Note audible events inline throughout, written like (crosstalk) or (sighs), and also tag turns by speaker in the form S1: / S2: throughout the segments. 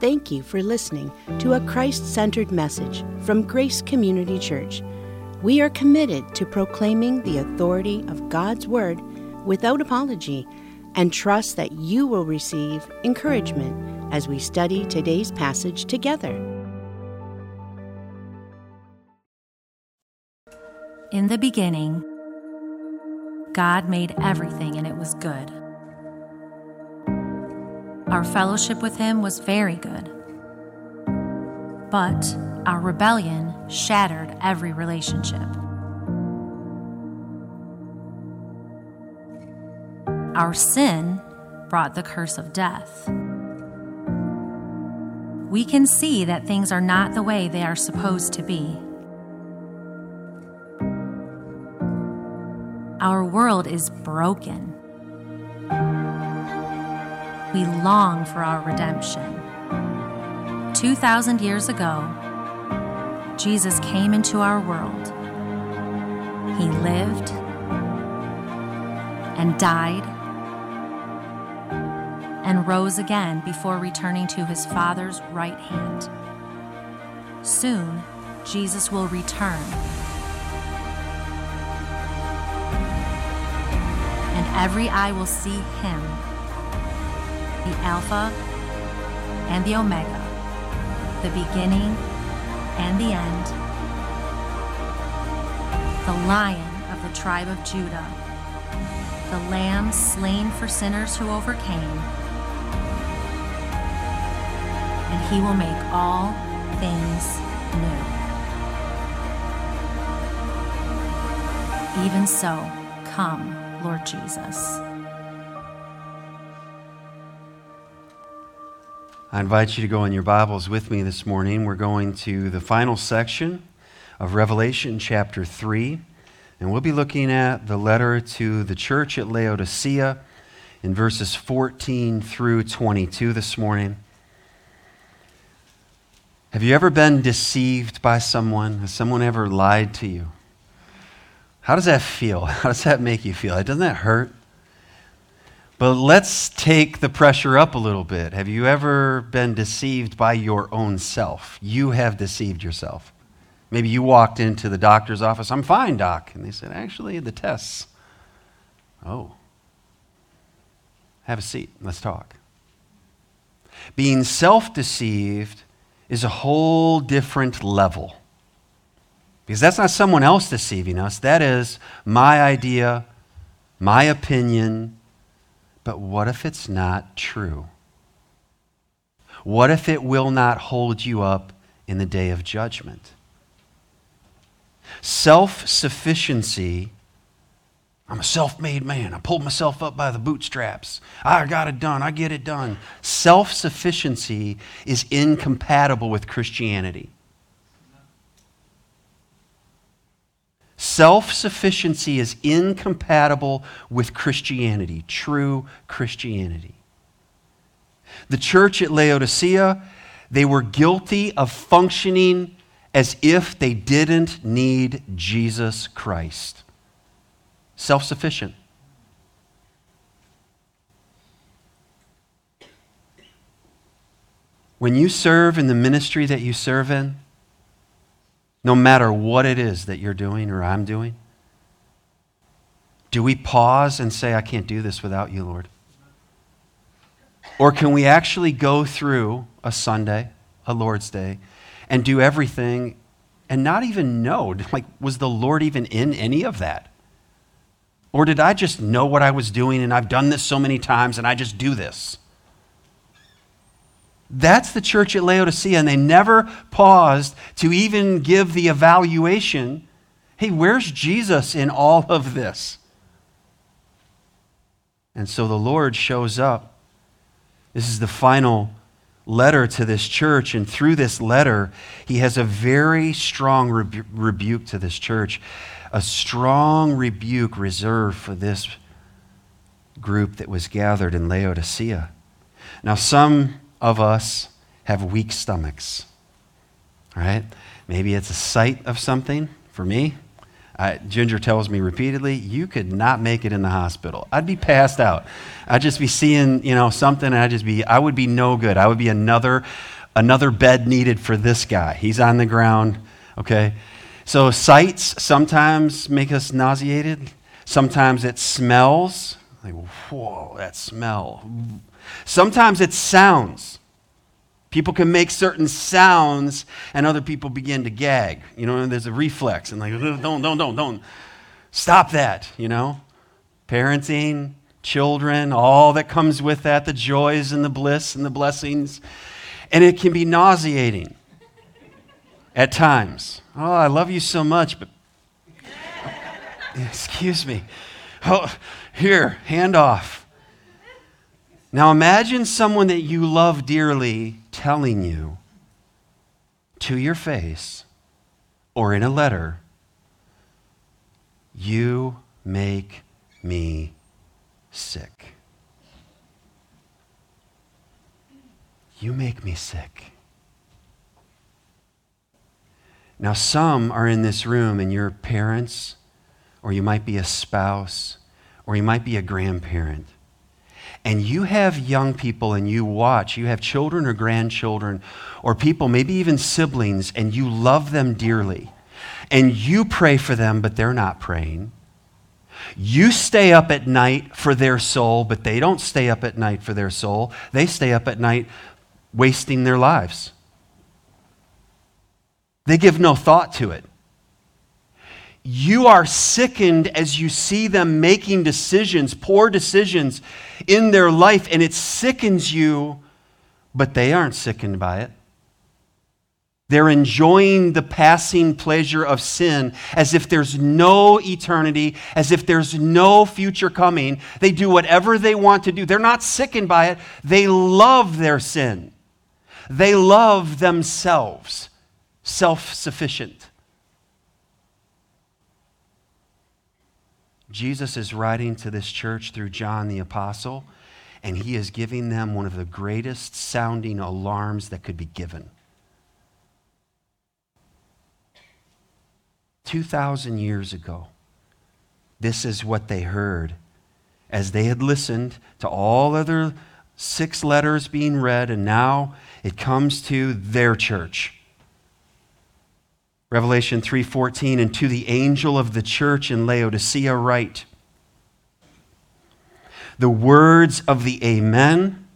S1: Thank you for listening to a Christ centered message from Grace Community Church. We are committed to proclaiming the authority of God's Word without apology and trust that you will receive encouragement as we study today's passage together.
S2: In the beginning, God made everything and it was good. Our fellowship with Him was very good. But our rebellion shattered every relationship. Our sin brought the curse of death. We can see that things are not the way they are supposed to be. Our world is broken we long for our redemption. 2,000 years ago, Jesus came into our world. He lived and died and rose again before returning to his Father's right hand. Soon, Jesus will return. And every eye will see him the Alpha and the Omega, the beginning and the end, the Lion of the tribe of Judah, the Lamb slain for sinners who overcame, and he will make all things new. Even so, come, Lord Jesus.
S3: I invite you to go in your Bibles with me this morning. We're going to the final section of Revelation chapter 3, and we'll be looking at the letter to the church at Laodicea in verses 14 through 22 this morning. Have you ever been deceived by someone? Has someone ever lied to you? How does that feel? (laughs) How does that make you feel? Doesn't that hurt? But let's take the pressure up a little bit. Have you ever been deceived by your own self? You have deceived yourself. Maybe you walked into the doctor's office, I'm fine, doc. And they said, actually, the tests. Oh. Have a seat. Let's talk. Being self deceived is a whole different level. Because that's not someone else deceiving us. That is my idea, my opinion, but what if it's not true? What if it will not hold you up in the day of judgment? Self sufficiency. I'm a self made man. I pulled myself up by the bootstraps. I got it done. I get it done. Self sufficiency is incompatible with Christianity. Self sufficiency is incompatible with Christianity, true Christianity. The church at Laodicea, they were guilty of functioning as if they didn't need Jesus Christ. Self sufficient. When you serve in the ministry that you serve in, no matter what it is that you're doing or I'm doing? Do we pause and say, I can't do this without you, Lord? Or can we actually go through a Sunday, a Lord's Day, and do everything and not even know? (laughs) Like, was the Lord even in any of that? Or did I just know what I was doing and I've done this so many times and I just do this? That's the church at Laodicea, and they never paused to even give the evaluation hey, where's Jesus in all of this? And so the Lord shows up. This is the final letter to this church, and through this letter, he has a very strong rebu- rebuke to this church, a strong rebuke reserved for this group that was gathered in Laodicea. Now, some of us have weak stomachs, right? Maybe it's a sight of something. For me, Ginger tells me repeatedly, you could not make it in the hospital. I'd be passed out. I'd just be seeing, you know, something, and I'd just be, I would be no good. I would be another, another bed needed for this guy. He's on the ground, okay? So sights sometimes make us nauseated. Sometimes it smells. Like, whoa, that smell. Sometimes it sounds. People can make certain sounds and other people begin to gag. You know, there's a reflex and like, don't, don't, don't, don't. Stop that, you know? Parenting, children, all that comes with that, the joys and the bliss and the blessings. And it can be nauseating at times. Oh, I love you so much, but (laughs) excuse me. Oh, here, hand off. Now imagine someone that you love dearly telling you to your face or in a letter, You make me sick. You make me sick. Now, some are in this room and you're parents, or you might be a spouse, or you might be a grandparent and you have young people and you watch, you have children or grandchildren or people, maybe even siblings, and you love them dearly, and you pray for them, but they're not praying. You stay up at night for their soul, but they don't stay up at night for their soul. They stay up at night wasting their lives. They give no thought to it you are sickened as you see them making decisions, poor decisions in their life, and it sickens you, but they aren't sickened by it. They're enjoying the passing pleasure of sin as if there's no eternity, as if there's no future coming. They do whatever they want to do. They're not sickened by it. They love their sin. They love themselves, self sufficient. Jesus is writing to this church through John the Apostle, and he is giving them one of the greatest sounding alarms that could be given. 2,000 years ago, this is what they heard as they had listened to all other six letters being read, and now it comes to their church. Revelation 3:14 and to the angel of the church in Laodicea write The words of the amen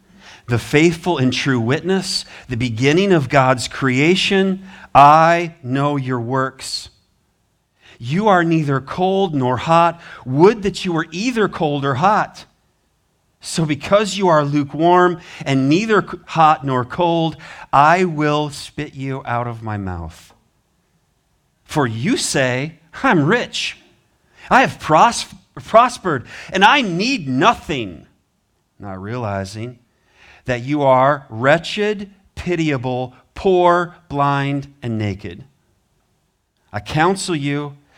S3: the faithful and true witness the beginning of God's creation. I know your works. You are neither cold nor hot. Would that you were either cold or hot. So because you are lukewarm and neither hot nor cold I will spit you out of my mouth for you say, I'm rich. I have pros- prospered, and I need nothing. Not realizing that you are wretched, pitiable, poor, blind, and naked. I counsel you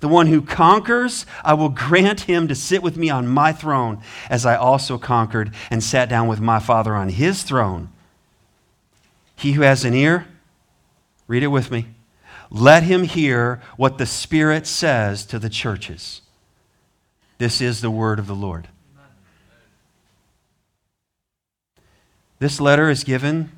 S3: The one who conquers, I will grant him to sit with me on my throne, as I also conquered and sat down with my Father on his throne. He who has an ear, read it with me. Let him hear what the Spirit says to the churches. This is the word of the Lord. This letter is given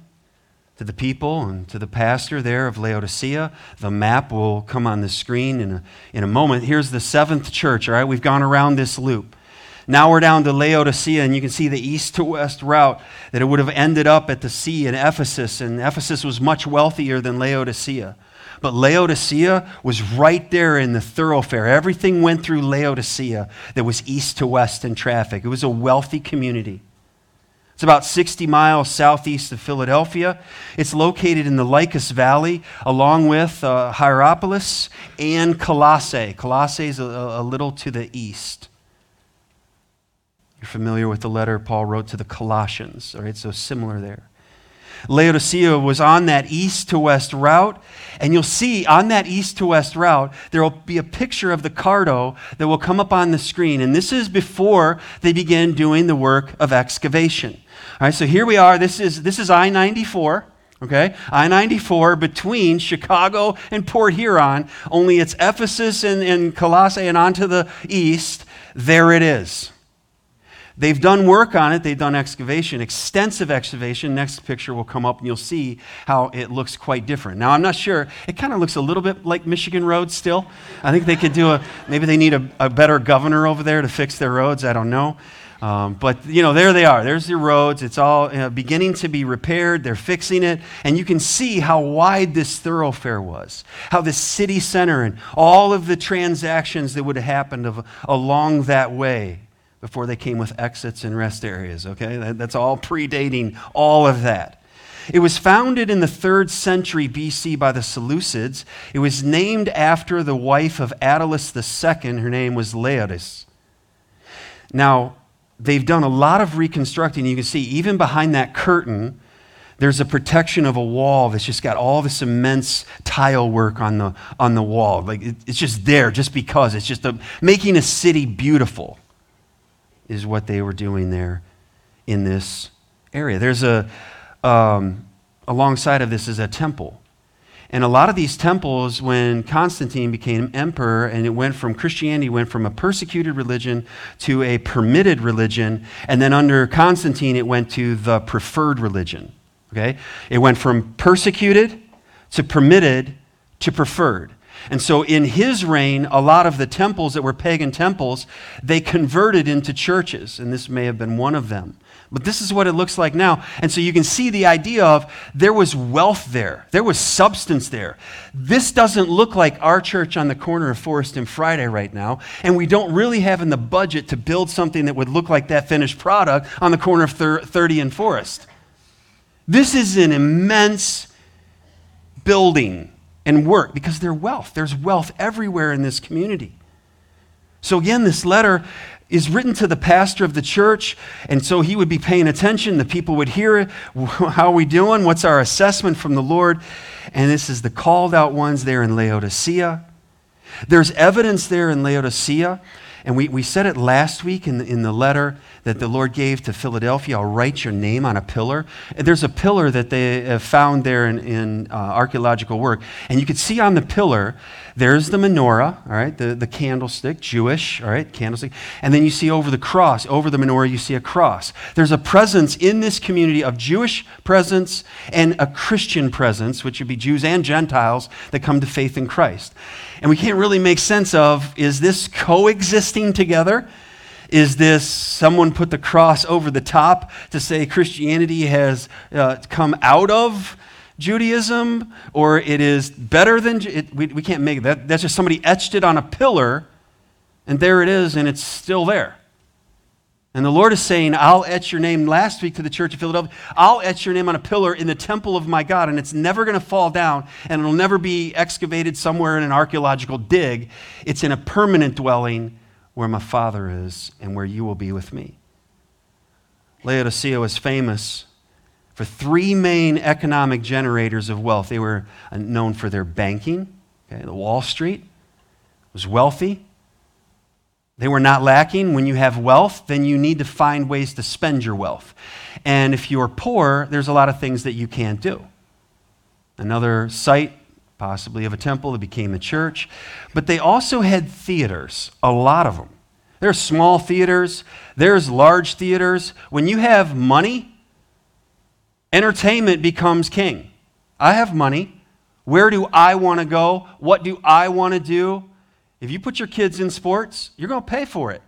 S3: to the people and to the pastor there of Laodicea. The map will come on the screen in a, in a moment. Here's the seventh church, all right? We've gone around this loop. Now we're down to Laodicea, and you can see the east to west route that it would have ended up at the sea in Ephesus, and Ephesus was much wealthier than Laodicea. But Laodicea was right there in the thoroughfare. Everything went through Laodicea that was east to west in traffic. It was a wealthy community. It's about 60 miles southeast of Philadelphia. It's located in the Lycus Valley, along with uh, Hierapolis and Colossae. Colossae is a, a little to the east. You're familiar with the letter Paul wrote to the Colossians, all right? So similar there. Laodicea was on that east to west route. And you'll see on that east to west route, there will be a picture of the Cardo that will come up on the screen. And this is before they begin doing the work of excavation. All right, so here we are. This is, this is I 94. Okay? I 94 between Chicago and Port Huron, only it's Ephesus and, and Colossae and on to the east. There it is. They've done work on it. They've done excavation, extensive excavation. Next picture will come up and you'll see how it looks quite different. Now, I'm not sure. It kind of looks a little bit like Michigan roads still. I think they could do a, maybe they need a, a better governor over there to fix their roads. I don't know. Um, but, you know, there they are. There's the roads. It's all beginning to be repaired. They're fixing it. And you can see how wide this thoroughfare was, how the city center and all of the transactions that would have happened of, along that way before they came with exits and rest areas, okay? That, that's all predating all of that. It was founded in the third century BC by the Seleucids. It was named after the wife of Attalus II. Her name was Laodice. Now, they've done a lot of reconstructing. You can see, even behind that curtain, there's a protection of a wall that's just got all this immense tile work on the, on the wall. Like it, it's just there just because. It's just a, making a city beautiful is what they were doing there in this area. There's a, um, alongside of this is a temple. And a lot of these temples, when Constantine became emperor and it went from Christianity, went from a persecuted religion to a permitted religion. And then under Constantine, it went to the preferred religion. Okay? It went from persecuted to permitted to preferred. And so in his reign, a lot of the temples that were pagan temples, they converted into churches, and this may have been one of them. But this is what it looks like now. And so you can see the idea of there was wealth there, there was substance there. This doesn't look like our church on the corner of Forest and Friday right now, and we don't really have in the budget to build something that would look like that finished product on the corner of 30 and Forest. This is an immense building and work because they're wealth. There's wealth everywhere in this community. So, again, this letter is written to the pastor of the church, and so he would be paying attention. The people would hear it. (laughs) How are we doing? What's our assessment from the Lord? And this is the called out ones there in Laodicea. There's evidence there in Laodicea and we, we said it last week in the, in the letter that the Lord gave to Philadelphia I'll write your name on a pillar. And there's a pillar that they have found there in, in uh, archaeological work. And you could see on the pillar, there's the menorah, all right, the, the candlestick, Jewish, all right, candlestick. And then you see over the cross, over the menorah, you see a cross. There's a presence in this community of Jewish presence and a Christian presence, which would be Jews and Gentiles that come to faith in Christ. And we can't really make sense of is this coexisting together? Is this someone put the cross over the top to say Christianity has uh, come out of Judaism or it is better than it, we, we can't make that. That's just somebody etched it on a pillar and there it is and it's still there. And the Lord is saying, I'll etch your name last week to the church of Philadelphia. I'll etch your name on a pillar in the temple of my God, and it's never going to fall down, and it'll never be excavated somewhere in an archaeological dig. It's in a permanent dwelling where my Father is and where you will be with me. Laodicea was famous for three main economic generators of wealth. They were uh, known for their banking, okay, the Wall Street was wealthy. They were not lacking. When you have wealth, then you need to find ways to spend your wealth. And if you're poor, there's a lot of things that you can't do. Another site, possibly of a temple, that became a church. But they also had theaters, a lot of them. There's small theaters, there's large theaters. When you have money, entertainment becomes king. I have money. Where do I want to go? What do I want to do? If you put your kids in sports, you're going to pay for it.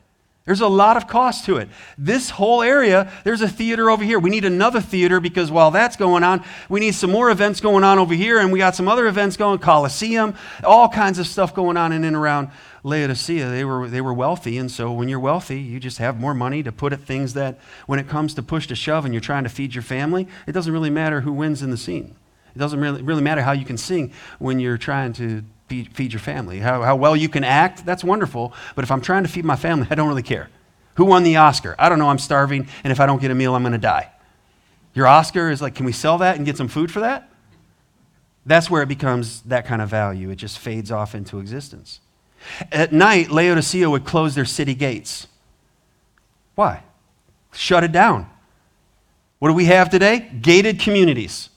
S3: There's a lot of cost to it. This whole area, there's a theater over here. We need another theater because while that's going on, we need some more events going on over here, and we got some other events going, Coliseum, all kinds of stuff going on in and around Laodicea. They were, they were wealthy, and so when you're wealthy, you just have more money to put at things that when it comes to push to shove and you're trying to feed your family, it doesn't really matter who wins in the scene. It doesn't really, really matter how you can sing when you're trying to feed, feed your family. How, how well you can act, that's wonderful. But if I'm trying to feed my family, I don't really care. Who won the Oscar? I don't know. I'm starving, and if I don't get a meal, I'm going to die. Your Oscar is like, can we sell that and get some food for that? That's where it becomes that kind of value. It just fades off into existence. At night, Laodicea would close their city gates. Why? Shut it down. What do we have today? Gated communities.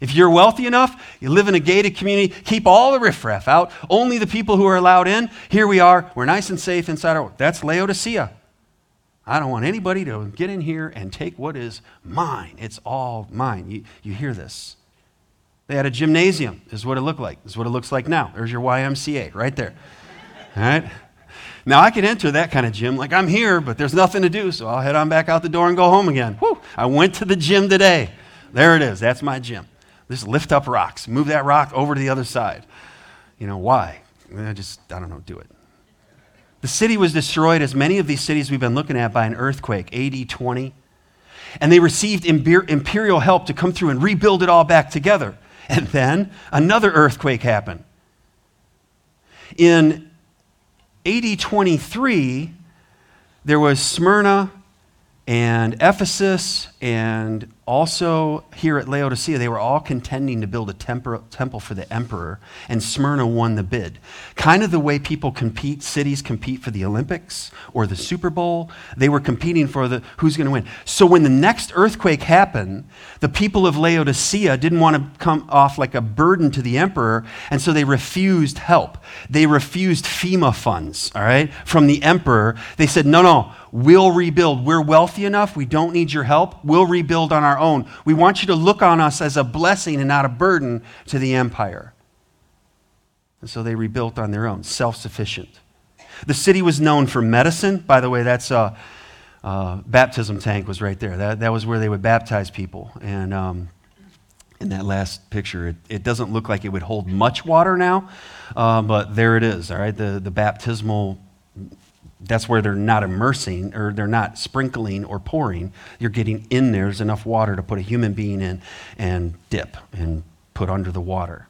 S3: If you're wealthy enough, you live in a gated community, keep all the riffraff out, only the people who are allowed in. Here we are, we're nice and safe inside our. That's Laodicea. I don't want anybody to get in here and take what is mine. It's all mine. You, you hear this. They had a gymnasium, is what it looked like. Is what it looks like now. There's your YMCA right there. All right? Now I could enter that kind of gym like I'm here, but there's nothing to do, so I'll head on back out the door and go home again. Whew, I went to the gym today. There it is. That's my gym. Just lift up rocks, move that rock over to the other side. You know, why? I just, I don't know, do it. The city was destroyed, as many of these cities we've been looking at, by an earthquake, AD 20. And they received imperial help to come through and rebuild it all back together. And then another earthquake happened. In AD 23, there was Smyrna and Ephesus and also here at Laodicea, they were all contending to build a temple for the emperor, and Smyrna won the bid. Kind of the way people compete, cities compete for the Olympics or the Super Bowl. They were competing for the who's going to win. So when the next earthquake happened, the people of Laodicea didn't want to come off like a burden to the emperor, and so they refused help. They refused FEMA funds, all right, from the emperor. They said, no, no, we'll rebuild. We're wealthy enough. We don't need your help. We'll rebuild on our own. We want you to look on us as a blessing and not a burden to the empire. And so they rebuilt on their own, self sufficient. The city was known for medicine. By the way, that's a, a, baptism tank was right there. That, that was where they would baptize people. And um, in that last picture, it, it, doesn't look like it would hold much water now, uh, but there it is, all right? The, the baptismal that's where they're not immersing or they're not sprinkling or pouring. You're getting in there. There's enough water to put a human being in and dip and put under the water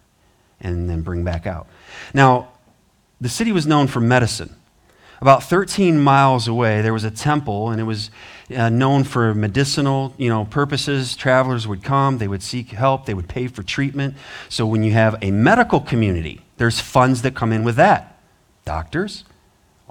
S3: and then bring back out. Now, the city was known for medicine. About 13 miles away, there was a temple, and it was uh, known for medicinal you know, purposes. Travelers would come, they would seek help, they would pay for treatment. So when you have a medical community, there's funds that come in with that. Doctors,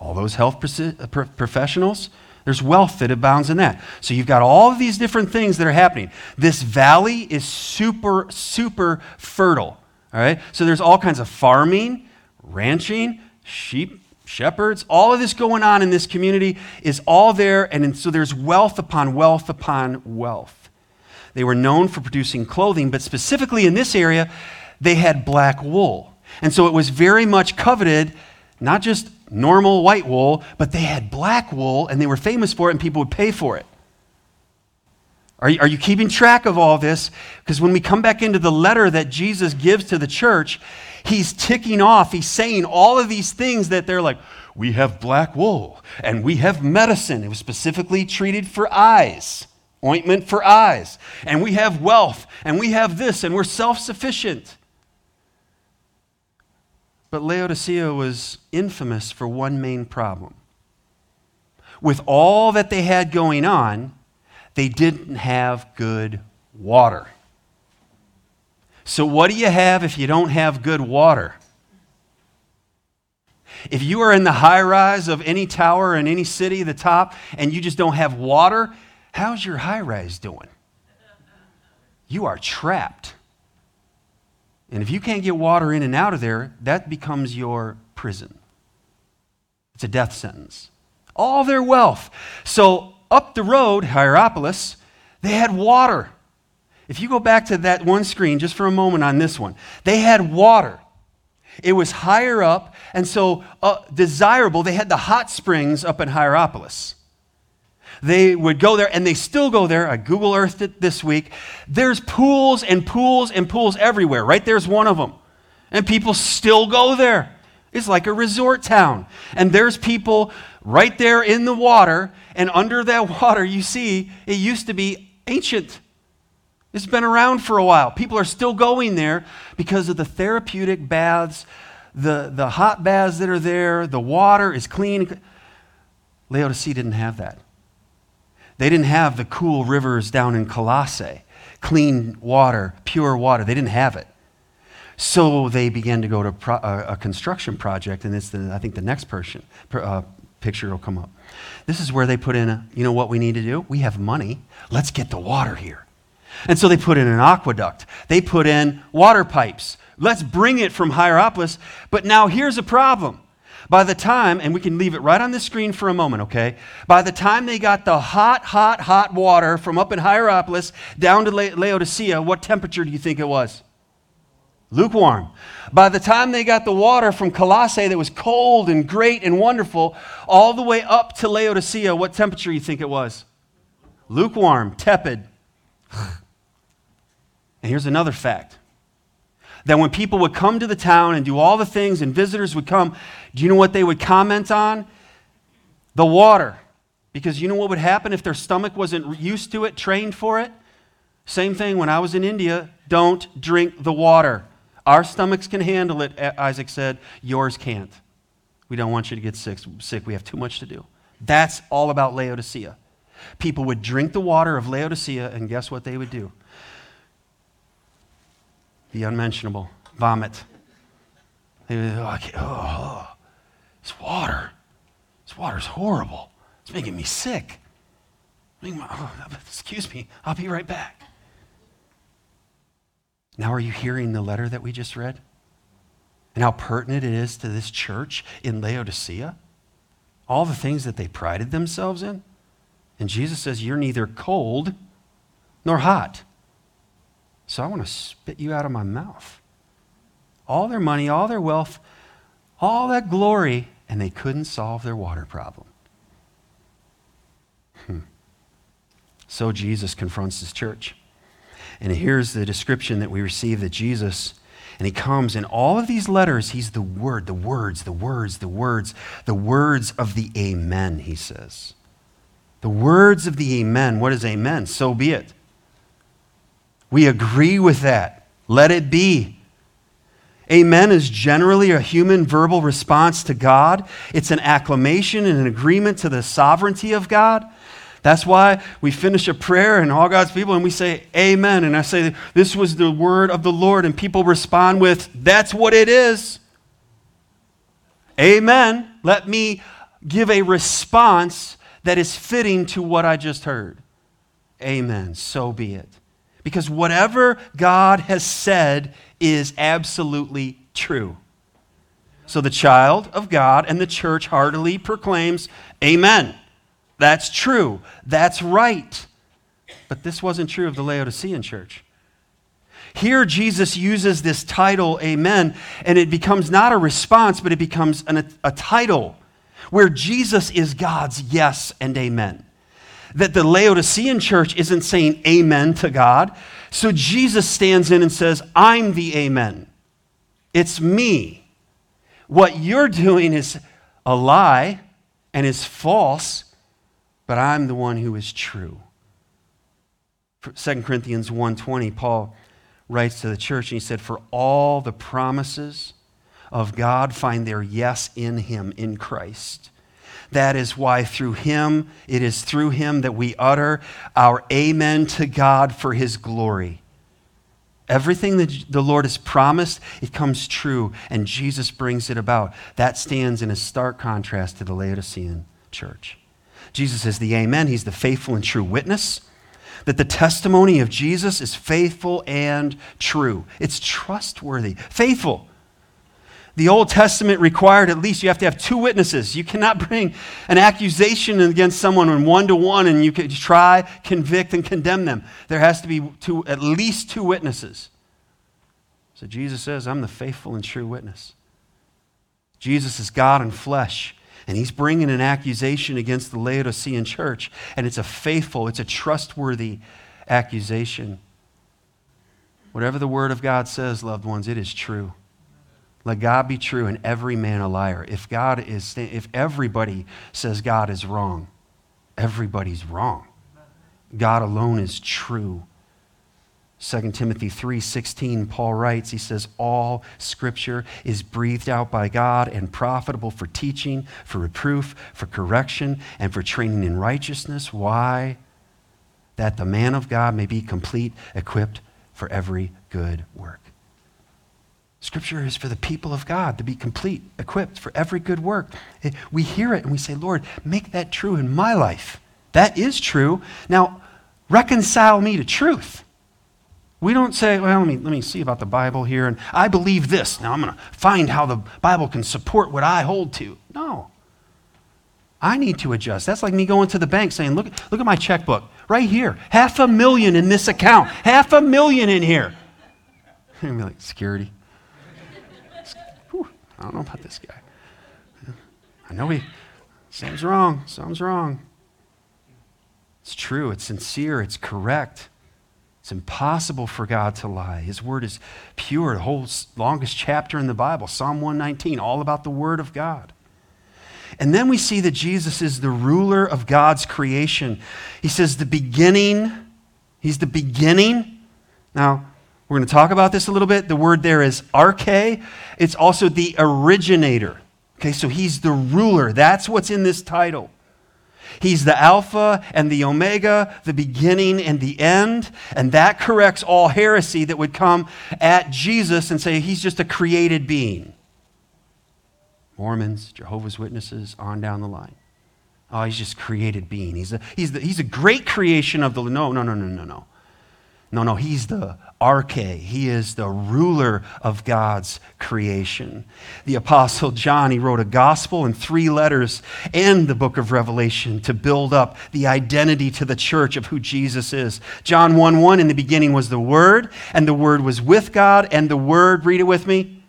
S3: all those health uh, professionals, there's wealth that abounds in that. So you've got all of these different things that are happening. This valley is super, super fertile. All right? So there's all kinds of farming, ranching, sheep, shepherds, all of this going on in this community is all there. And so there's wealth upon wealth upon wealth. They were known for producing clothing, but specifically in this area, they had black wool. And so it was very much coveted, not just normal white wool, but they had black wool and they were famous for it and people would pay for it. Are you, are you keeping track of all this? Because when we come back into the letter that Jesus gives to the church, he's ticking off, he's saying all of these things that they're like, we have black wool and we have medicine. It was specifically treated for eyes, ointment for eyes. And we have wealth and we have this and we're self sufficient. But Laodicea was infamous for one main problem. With all that they had going on, they didn't have good water. So, what do you have if you don't have good water? If you are in the high rise of any tower in any city, the top, and you just don't have water, how's your high rise doing? You are trapped. And if you can't get water in and out of there, that becomes your prison. It's a death sentence. All their wealth. So up the road, Hierapolis, they had water. If you go back to that one screen just for a moment on this one, they had water. It was higher up, and so uh, desirable. They had the hot springs up in Hierapolis. They would go there, and they still go there. I Google Earthed it this week. There's pools and pools and pools everywhere. Right there's one of them. And people still go there. It's like a resort town. And there's people right there in the water, and under that (laughs) water, you see, it used to be ancient. It's been around for a while. People are still going there because of the therapeutic baths, the, the hot baths that are there, the water is clean. Laodicea didn't have that. They didn't have the cool rivers down in Colossae, clean water, pure water. They didn't have it. So they began to go to pro, uh, a construction project, and it's the, I think the next person, uh, picture will come up. This is where they put in, a, you know what we need to do? We have money. Let's get the water here. And so they put in an aqueduct. They put in water pipes. Let's bring it from Hierapolis. But now here's a problem. By the time, and we can leave it right on the screen for a moment, okay? By the time they got the hot, hot, hot water from up in Hierapolis down to Laodicea, what temperature do you think it was? lukewarm. By the time they got the water from Colossae that was cold and great and wonderful, all the way up to Laodicea, what temperature do you think it was? Lukewarm, tepid. (sighs) and here's another fact that when people would come to the town and do all the things and visitors would come, do you know what they would comment on? The water. Because you know what would happen if their stomach wasn't used to it, trained for it? Same thing when I was in India don't drink the water. Our stomachs can handle it, Isaac said. Yours can't. We don't want you to get sick. sick. We have too much to do. That's all about Laodicea. People would drink the water of Laodicea, and guess what they would do? The unmentionable vomit. They would, oh, oh, this water, this water's horrible. It's making me sick. Oh, excuse me, I'll be right back. Now, are you hearing the letter that we just read? And how pertinent it is to this church in Laodicea? All the things that they prided themselves in? And Jesus says, You're neither cold nor hot. So I want to spit you out of my mouth. All their money, all their wealth, all that glory, and they couldn't solve their water problem. Hmm. So Jesus confronts his church. And here's the description that we receive that Jesus, and he comes in all of these letters, he's the word, the words, the words, the words, the words of the Amen, he says. The words of the Amen. What is Amen? So be it. We agree with that. Let it be. Amen is generally a human verbal response to God. It's an acclamation and an agreement to the sovereignty of God. That's why we finish a prayer and all God's people and we say, Amen. And I say, This was the word of the Lord. And people respond with, That's what it is. Amen. Let me give a response that is fitting to what I just heard. Amen. So be it. Because whatever God has said is absolutely true. So the child of God and the church heartily proclaims, Amen. That's true. That's right. But this wasn't true of the Laodicean church. Here, Jesus uses this title, Amen, and it becomes not a response, but it becomes an, a title where Jesus is God's yes and amen. That the Laodicean church isn't saying amen to God. So Jesus stands in and says, I'm the amen. It's me. What you're doing is a lie and is false but I'm the one who is true. 2 Corinthians 1:20 Paul writes to the church and he said for all the promises of God find their yes in him in Christ. That is why through him it is through him that we utter our amen to God for his glory. Everything that the Lord has promised, it comes true, and Jesus brings it about. That stands in a stark contrast to the Laodicean church. Jesus is the Amen. He's the faithful and true witness. That the testimony of Jesus is faithful and true. It's trustworthy. Faithful. The Old Testament required at least you have to have two witnesses. You cannot bring an accusation against someone in one to one and you can try, convict, and condemn them. There has to be two, at least two witnesses. So Jesus says, I'm the faithful and true witness. Jesus is God in flesh. And he's bringing an accusation against the Laodicean church. And it's a faithful, it's a trustworthy accusation. Whatever the word of God says, loved ones, it is true. Let God be true and every man a liar. If God is if everybody says God is wrong, everybody's wrong. God alone is true. 2 Timothy 3:16 Paul writes he says all scripture is breathed out by God and profitable for teaching for reproof for correction and for training in righteousness why that the man of God may be complete equipped for every good work Scripture is for the people of God to be complete equipped for every good work eh, we hear it and we say Lord make that true in my life that is true now reconcile me to truth we don't say, well, let me, let me see about the Bible here, and I believe this. Now I'm going to find how the Bible can support what I hold to. No. I need to adjust. That's like me going to the bank saying, look, look at my checkbook right here. Half a million in this account. Half a million in here. (laughs) And be like, security. I don't know about this guy. I know he, something's wrong. Something's wrong. It's true. It's sincere. It's correct. It's impossible for God to lie. His word is pure. The whole longest chapter in the Bible, Psalm 119, all about the word of God. And then we see that Jesus is the ruler of God's creation. He says, the beginning, he's the beginning. Now, we're going to talk about this a little bit. The word there is arche. It's also the originator. Okay, so he's the ruler. That's what's in this title. He's the Alpha and the Omega, the beginning and the end. And that corrects all heresy that would come at Jesus and say he's just a created being. Mormons, Jehovah's Witnesses, on down the line. Oh, he's just created being. He's a, he's, the, he's a great creation of the. No, no, no, no, no, no. No, no, he's the arche. He is the ruler of God's creation. The Apostle John, he wrote a gospel and three letters and the book of Revelation to build up the identity to the church of who Jesus is. John 1 1, in the beginning was the Word, and the Word was with God, and the Word, read it with me,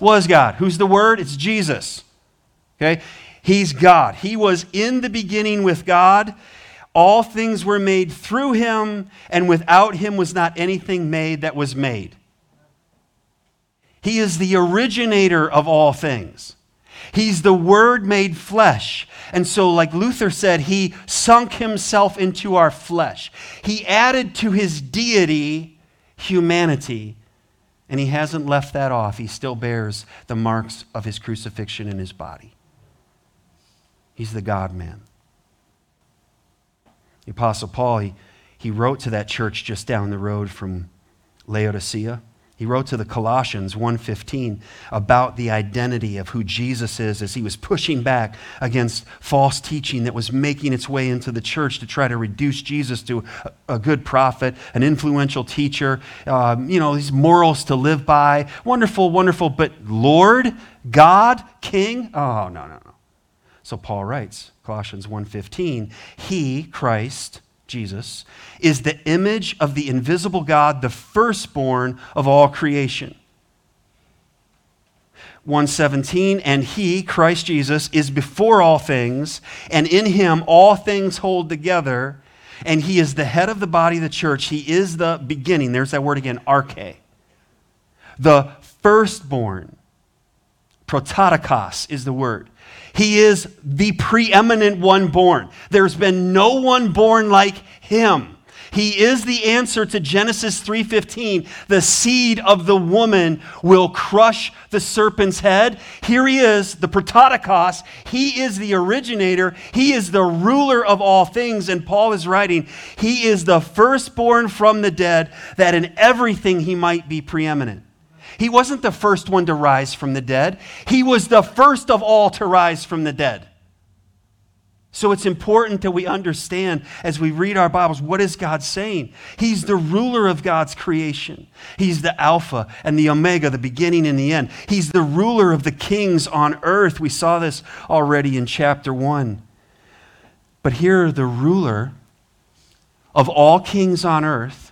S3: was God. Who's the Word? It's Jesus. Okay? He's God. He was in the beginning with God. All things were made through him, and without him was not anything made that was made. He is the originator of all things. He's the Word made flesh. And so, like Luther said, he sunk himself into our flesh. He added to his deity humanity, and he hasn't left that off. He still bears the marks of his crucifixion in his body. He's the God man. The Apostle Paul, he, he wrote to that church just down the road from Laodicea. He wrote to the Colossians 1:15 about the identity of who Jesus is as he was pushing back against false teaching that was making its way into the church to try to reduce Jesus to a, good prophet, an influential teacher, um, you know, these morals to live by. Wonderful, wonderful, but Lord, God, King? Oh, no, no. So Paul writes, Colossians 1:15, he, Christ, Jesus, is the image of the invisible God, the firstborn of all creation. 117 and he christ jesus is before all things and in him all things hold together and he is the head of the body of the church. He is the beginning. There's that word again arche the firstborn. Prototokos is the word he is the preeminent one born. There's been no one born like him. He is the answer to Genesis 3:15. The seed of the woman will crush the serpent's head. Here he is, the prototokos. He is the originator. He is the ruler of all things. And Paul is writing, he is the firstborn from the dead, that in everything he might be preeminent. He wasn't the first one to rise from the dead, he was the first of all to rise from the dead. So it's important that we understand as we read our Bibles what is God saying? He's the ruler of God's creation. He's the Alpha and the Omega, the beginning and the end. He's the ruler of the kings on earth. We saw this already in chapter 1. But here, the ruler of all kings on earth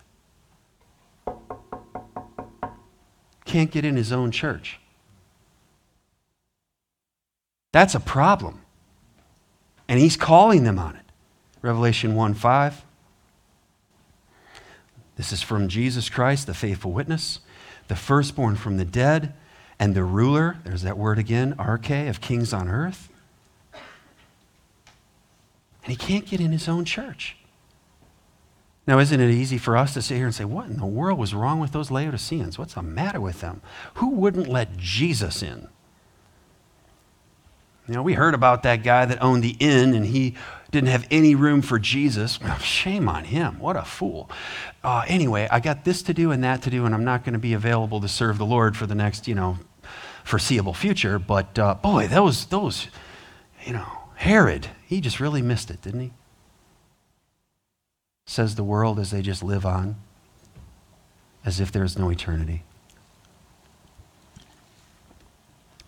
S3: can't get in his own church. That's a problem. And he's calling them on it. Revelation 1 5. This is from Jesus Christ, the faithful witness, the firstborn from the dead, and the ruler, there's that word again, arche, of kings on earth. And he can't get in his own church. Now, isn't it easy for us to sit here and say, What in the world was wrong with those Laodiceans? What's the matter with them? Who wouldn't let Jesus in? You know, we heard about that guy that owned the inn and he didn't have any room for Jesus. (laughs) Shame on him. What a fool. Uh, anyway, I got this to do and that to do, and I'm not going to be available to serve the Lord for the next, you know, foreseeable future. But uh, boy, those, those, you know, Herod, he just really missed it, didn't he? Says the world as they just live on, as if there's no eternity.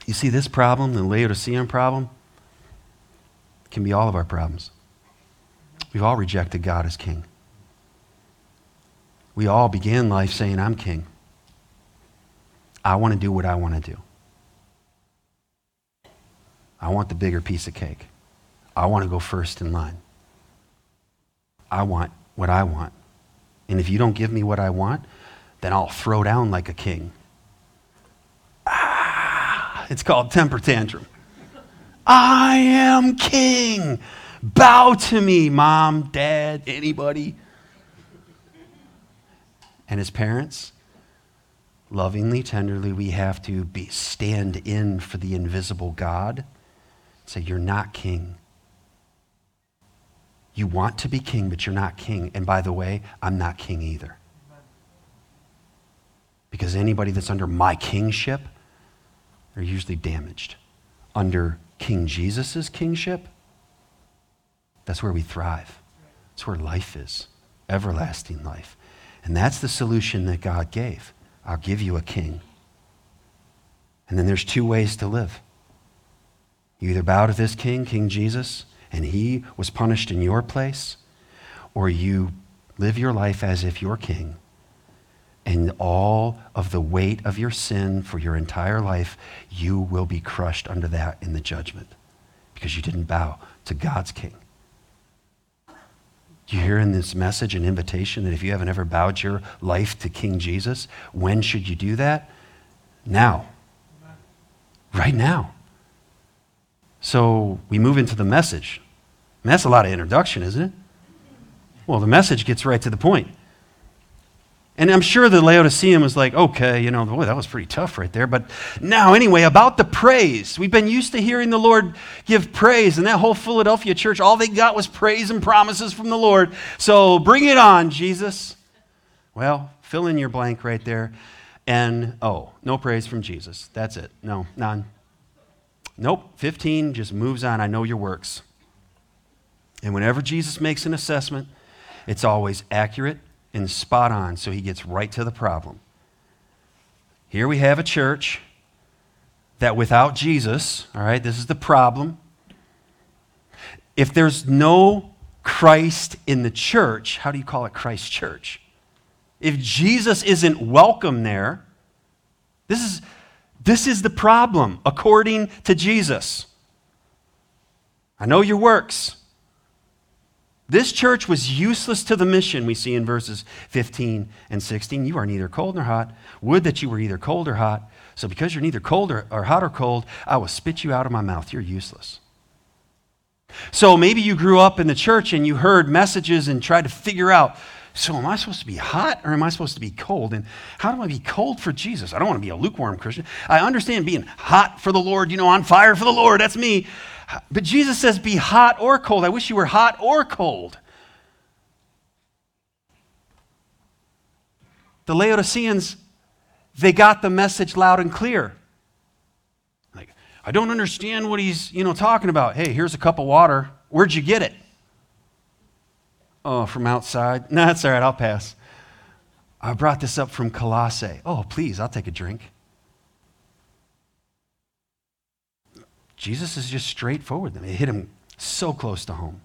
S3: You see, this problem, the Laodicean problem, can be all of our problems. We've all rejected God as king. We all began life saying, I'm king. I want to do what I want to do. I want the bigger piece of cake. I want to go first in line. I want what I want. And if you don't give me what I want, then I'll throw down like a king. Ah, It's called temper tantrum. I am king. Bow to me, mom, dad, anybody. And as parents, lovingly, tenderly, we have to be, stand in for the invisible God. Say, You're not king. You want to be king, but you're not king. And by the way, I'm not king either. Because anybody that's under my kingship they're usually damaged. Under King Jesus' kingship, that's where we thrive. That's where life is everlasting life. And that's the solution that God gave. I'll give you a king. And then there's two ways to live. You either bow to this king, King Jesus, and he was punished in your place, or you live your life as if you're king and all of the weight of your sin for your entire life, you will be crushed under that in the judgment because you didn't bow to God's king. You hear in this message an invitation that if you haven't ever bowed your life to King Jesus, when should you do that? Now. Right now. So we move into the message. And that's a lot of introduction, isn't it? Well, the message gets right to the point. And I'm sure the Laodicean was like, okay, you know, boy, that was pretty tough right there. But now, anyway, about the praise. We've been used to hearing the Lord give praise, and that whole Philadelphia church, all they got was praise and promises from the Lord. So bring it on, Jesus. Well, fill in your blank right there. And oh, no praise from Jesus. That's it. No, none. Nope. 15 just moves on. I know your works. And whenever Jesus makes an assessment, it's always accurate and spot on, so he gets right to the problem. Here we have a church that without Jesus, all right, this is the problem. If there's no Christ in the church, how do you call it Christ church? If Jesus isn't welcome there, this is, this is the problem according to Jesus. I know your works. This church was useless to the mission, we see in verses 15 and 16. You are neither cold nor hot. Would that you were either cold or hot. So, because you're neither cold or, or hot or cold, I will spit you out of my mouth. You're useless. So, maybe you grew up in the church and you heard messages and tried to figure out so, am I supposed to be hot or am I supposed to be cold? And how do I be cold for Jesus? I don't want to be a lukewarm Christian. I understand being hot for the Lord, you know, on fire for the Lord. That's me. But Jesus says, be hot or cold. I wish you were hot or cold. The Laodiceans, they got the message loud and clear. Like, I don't understand what he's, you know, talking about. Hey, here's a cup of water. Where'd you get it? Oh, from outside? No, that's all right, I'll pass. I brought this up from Colossae. Oh, please, I'll take a drink. Jesus is just straightforward. It hit him so close to home.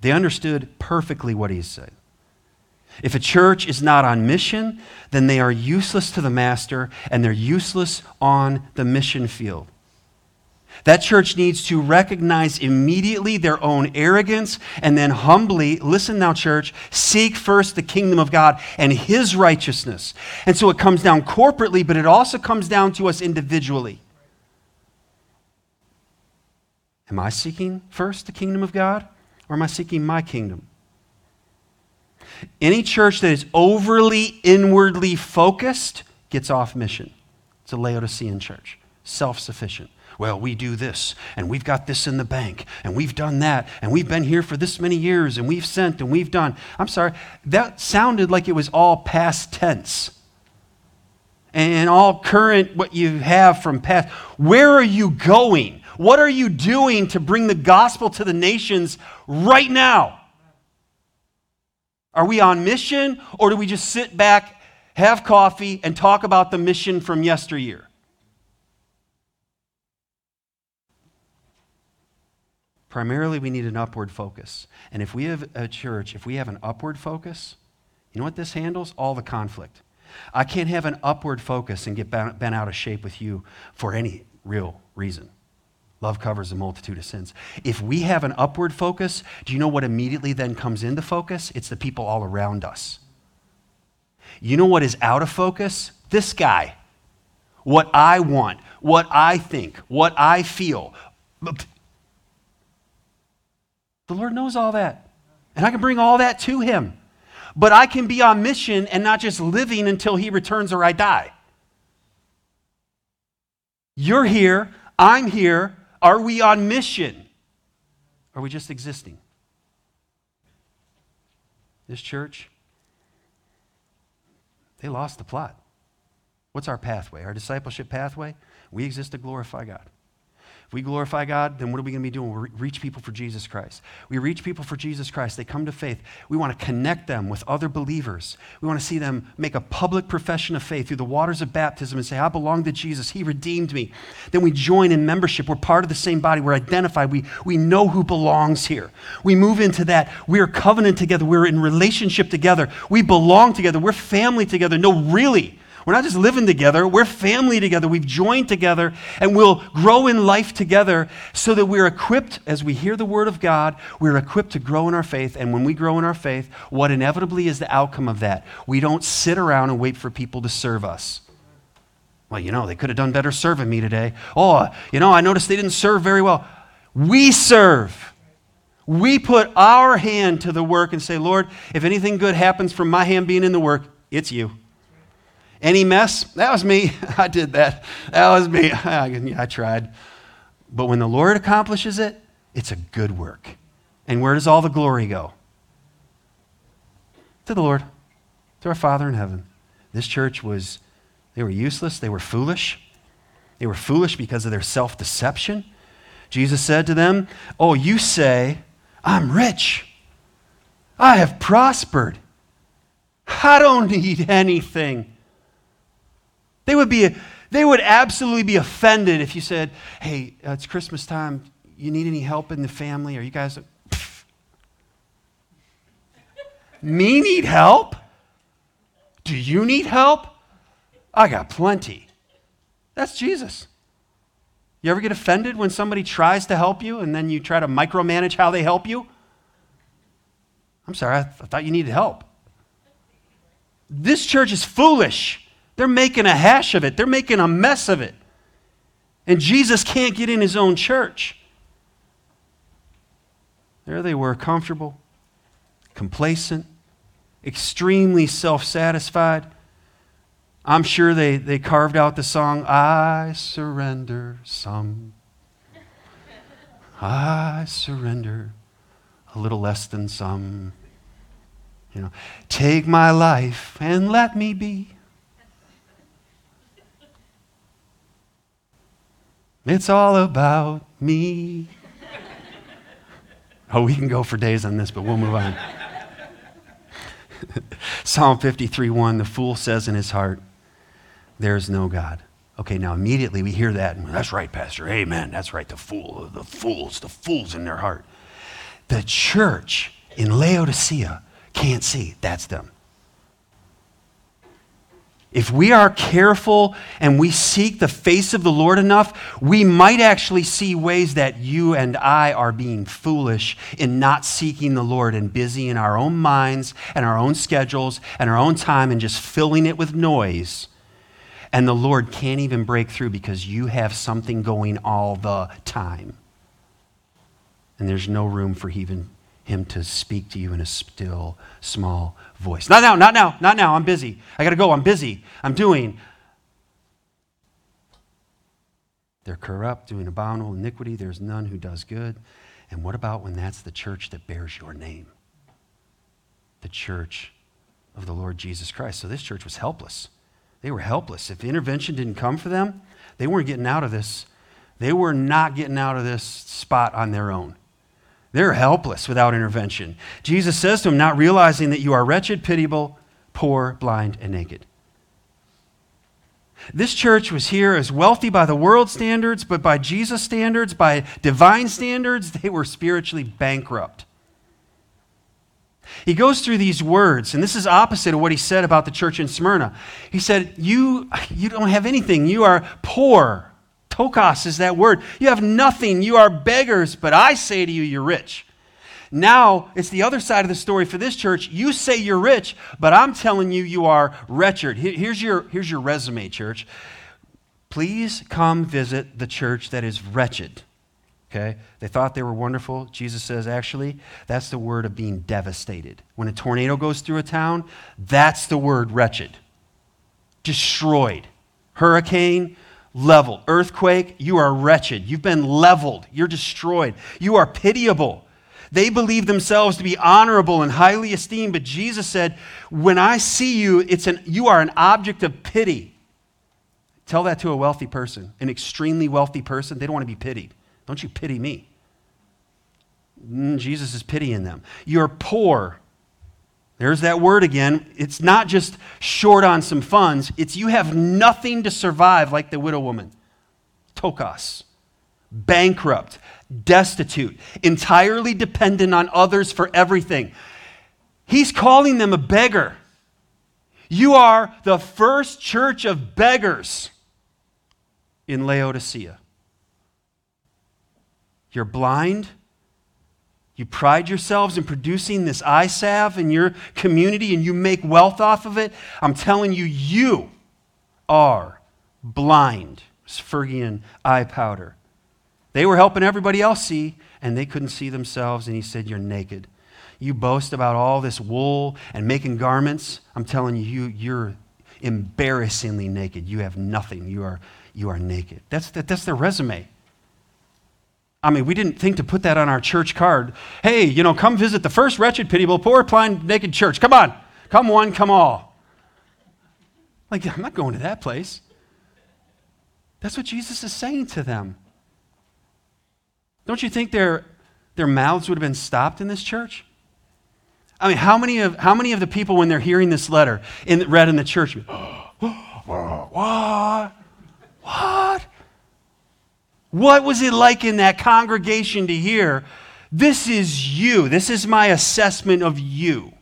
S3: They understood perfectly what he said. If a church is not on mission, then they are useless to the master and they're useless on the mission field. That church needs to recognize immediately their own arrogance and then humbly, listen now, church, seek first the kingdom of God and his righteousness. And so it comes down corporately, but it also comes down to us individually. Am I seeking first the kingdom of God or am I seeking my kingdom? Any church that is overly inwardly focused gets off mission. It's a Laodicean church, self sufficient. Well, we do this, and we've got this in the bank, and we've done that, and we've been here for this many years, and we've sent, and we've done. I'm sorry, that sounded like it was all past tense. And all current, what you have from past. Where are you going? What are you doing to bring the gospel to the nations right now? Are we on mission, or do we just sit back, have coffee, and talk about the mission from yesteryear? Primarily, we need an upward focus. And if we have a church, if we have an upward focus, you know what this handles? All the conflict. I can't have an upward focus and get bent out of shape with you for any real reason. Love covers a multitude of sins. If we have an upward focus, do you know what immediately then comes into focus? It's the people all around us. You know what is out of focus? This guy. What I want, what I think, what I feel. The Lord knows all that. And I can bring all that to Him. But I can be on mission and not just living until He returns or I die. You're here. I'm here. Are we on mission? Are we just existing? This church, they lost the plot. What's our pathway? Our discipleship pathway? We exist to glorify God. If we glorify God, then what are we going to be doing? We reach people for Jesus Christ. We reach people for Jesus Christ. They come to faith. We want to connect them with other believers. We want to see them make a public profession of faith through the waters of baptism and say, I belong to Jesus. He redeemed me. Then we join in membership. We're part of the same body. We're identified. We, we know who belongs here. We move into that. We're covenant together. We're in relationship together. We belong together. We're family together. No, really. We're not just living together, we're family together. We've joined together and we'll grow in life together so that we're equipped, as we hear the word of God, we're equipped to grow in our faith. And when we grow in our faith, what inevitably is the outcome of that? We don't sit around and wait for people to serve us. Well, you know, they could have done better serving me today. Oh, uh, you know, I noticed they didn't serve very well. We serve. We put our hand to the work and say, Lord, if anything good happens from my hand being in the work, it's you. Any mess? That was me. (laughs) I did that. That was me. (laughs) I tried. But when the Lord accomplishes it, it's a good work. And where does all the glory go? To the Lord, to our Father in heaven. This church was, they were useless, they were foolish. They were foolish because of their self deception. Jesus said to them, Oh, you say, I'm rich. I have prospered. I don't (laughs) need anything. They would, be, they would absolutely be offended if you said, hey, uh, it's Christmas time. You need any help in the family? Are you guys. (laughs) Me need help? Do you need help? I got plenty. That's Jesus. You ever get offended when somebody tries to help you and then you try to micromanage how they help you? I'm sorry, I, th- I thought you needed help. This church is foolish. They're making a hash of it, they're making a mess of it. And Jesus can't get in his own church. There they were, comfortable, complacent, extremely self satisfied. I'm sure they, they carved out the song, I surrender some. I surrender a little less than some. You know, take my life and let me be It's all about me. Oh, we can go for days on this, but we'll move on. (laughs) Psalm 53 1 The fool says in his heart, There's no God. Okay, now immediately we hear that, and that's right, Pastor. Amen. That's right. The fool, the fools, the fools in their heart. The church in Laodicea can't see. That's them. If we are careful and we seek the face of the Lord enough, we might actually see ways that you and I are being foolish in not seeking the Lord and busy in our own minds and our own schedules and our own time and just filling it with noise. And the Lord can't even break through because you have something going all the time. And there's no room for even him to speak to you in a still, small voice. Not now, not now, not now. I'm busy. I got to go. I'm busy. I'm doing. They're corrupt, doing abominable iniquity. There's none who does good. And what about when that's the church that bears your name? The church of the Lord Jesus Christ. So this church was helpless. They were helpless. If intervention didn't come for them, they weren't getting out of this. They were not getting out of this spot on their own. They're helpless without intervention. Jesus says to them, not realizing that you are wretched, pitiable, poor, blind, and naked. This church was here as wealthy by the world standards, but by Jesus standards, by divine standards, they were spiritually bankrupt. He goes through these words, and this is opposite of what he said about the church in Smyrna. He said, You, you don't have anything. You are poor. Tokos is that word. You have nothing. You are beggars, but I say to you, you're rich. Now, it's the other side of the story for this church. You say you're rich, but I'm telling you, you are wretched. Here's your, here's your resume, church. Please come visit the church that is wretched. Okay? They thought they were wonderful. Jesus says, actually, that's the word of being devastated. When a tornado goes through a town, that's the word wretched. Destroyed. Hurricane, leveled. Earthquake, you are wretched. You've been leveled. You're destroyed. You are pitiable. They believe themselves to be honorable and highly esteemed, but Jesus said, When I see you, it's an, you are an object of pity. Tell that to a wealthy person, an extremely wealthy person. They don't want to be pitied. Don't you pity me. Mm, Jesus is pitying them. You're poor. There's that word again. It's not just short on some funds, it's you have nothing to survive like the widow woman. ptochos. Bankrupt, destitute, entirely dependent on others for everything. He's calling them a beggar. You are the first church of beggars in Laodicea. You're blind. You pride yourselves in producing this eye salve in your community and you make wealth off of it. I'm telling you, you are blind. It's Phrygian eye powder. They were helping everybody else see, and they couldn't see themselves. And he said, You're naked. You boast about all this wool and making garments. I'm telling you, you you're embarrassingly naked. You have nothing. You are, you are naked. That's, that, that's their resume. I mean, we didn't think to put that on our church card. Hey, you know, come visit the first wretched, pitiable, poor, blind, naked church. Come on. Come one, come all. Like, I'm not going to that place. That's what Jesus is saying to them. Don't you think their, their mouths would have been stopped in this church? I mean, how many of, how many of the people, when they're hearing this letter in, read in the church, what? What? What was it like in that congregation to hear, this is you, this is my assessment of you?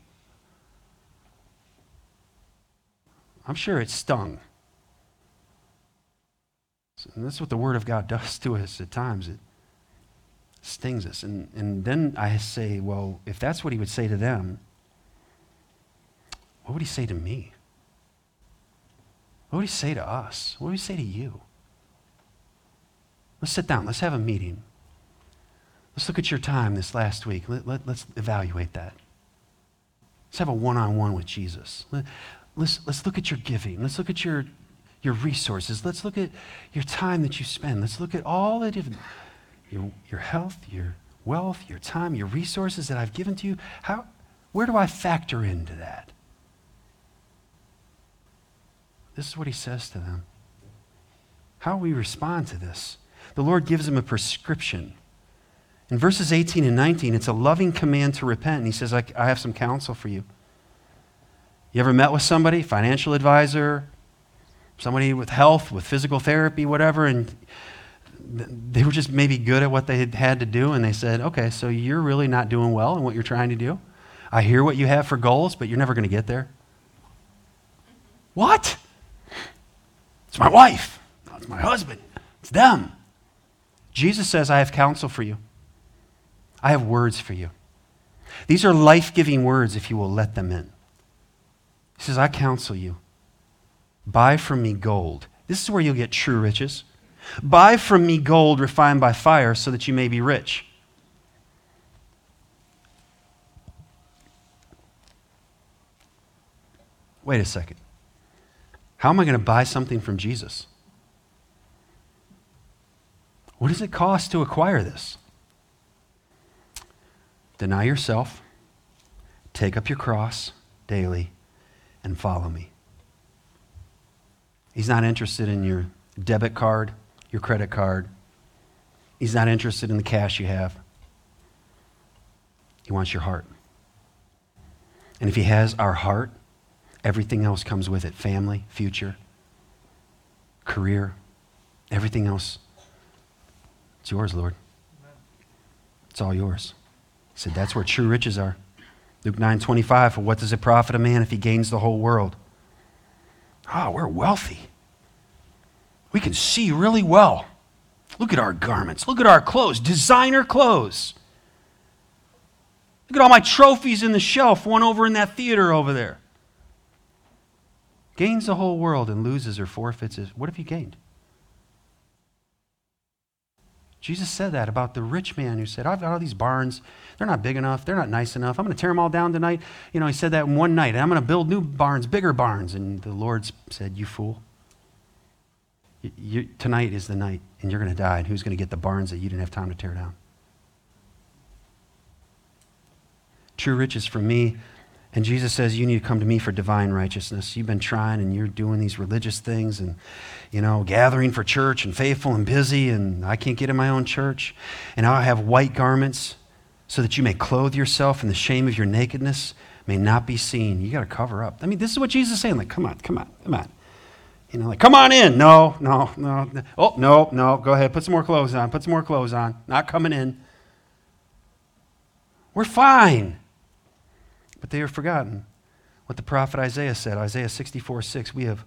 S3: I'm sure it stung. And that's what the Word of God (laughs) does to us at times. It stings us. And, and then I say, well, if that's what He would say to them, what would He say to me? What would He say to us? What would He say to you? Let's sit down. Let's have a meeting. Let's look at your time this last week. Let, let, let's evaluate that. Let's have a one on one with Jesus. Let, let's, let's look at your giving. Let's look at your, your resources. Let's look at your time that you spend. Let's look at all the different, your, your health, your wealth, your time, your resources that I've given to you. How, where do I factor into that? This is what he says to them. How we respond to this the Lord gives him a prescription. In verses 18 and 19, it's a loving command to repent. And he says, I, I have some counsel for you. You ever met with somebody, financial advisor, somebody with health, with physical therapy, whatever, and they were just maybe good at what they had, had to do, and they said, Okay, so you're really not doing well in what you're trying to do. I hear what you have for goals, but you're never going to get there. What? It's my wife. It's my husband. It's them. Jesus says, I have counsel for you. I have words for you. These are life giving words if you will let them in. He says, I counsel you. Buy from me gold. This is where you'll get true riches. Buy from me gold refined by fire so that you may be rich. Wait a second. How am I going to buy something from Jesus? What does it cost to acquire this? Deny yourself, take up your cross daily, and follow me. He's not interested in your debit card, your credit card. He's not interested in the cash you have. He wants your heart. And if He has our heart, everything else comes with it family, future, career, everything else. It's yours, Lord. It's all yours. He said, That's where true riches are. Luke 9 25, for what does it profit a man if he gains the whole world? Ah, oh, we're wealthy. We can see really well. Look at our garments. Look at our clothes, designer clothes. Look at all my trophies in the shelf, one over in that theater over there. Gains the whole world and loses or forfeits it. What have you gained? Jesus said that about the rich man who said, I've got all these barns. They're not big enough. They're not nice enough. I'm going to tear them all down tonight. You know, he said that in one night. And I'm going to build new barns, bigger barns. And the Lord said, You fool. You, you, tonight is the night, and you're going to die. And who's going to get the barns that you didn't have time to tear down? True riches for me and Jesus says, You need to come to me for divine righteousness. You've been trying and you're doing these religious things and, you know, gathering for church and faithful and busy, and I can't get in my own church. And I'll have white garments so that you may clothe yourself and the shame of your nakedness may not be seen. You got to cover up. I mean, this is what Jesus is saying. Like, come on, come on, come on. You know, like, come on in. No, no, no. Oh, no, no. Go ahead. Put some more clothes on. Put some more clothes on. Not coming in. We're fine. But they are forgotten what the prophet Isaiah said Isaiah 64 6. We have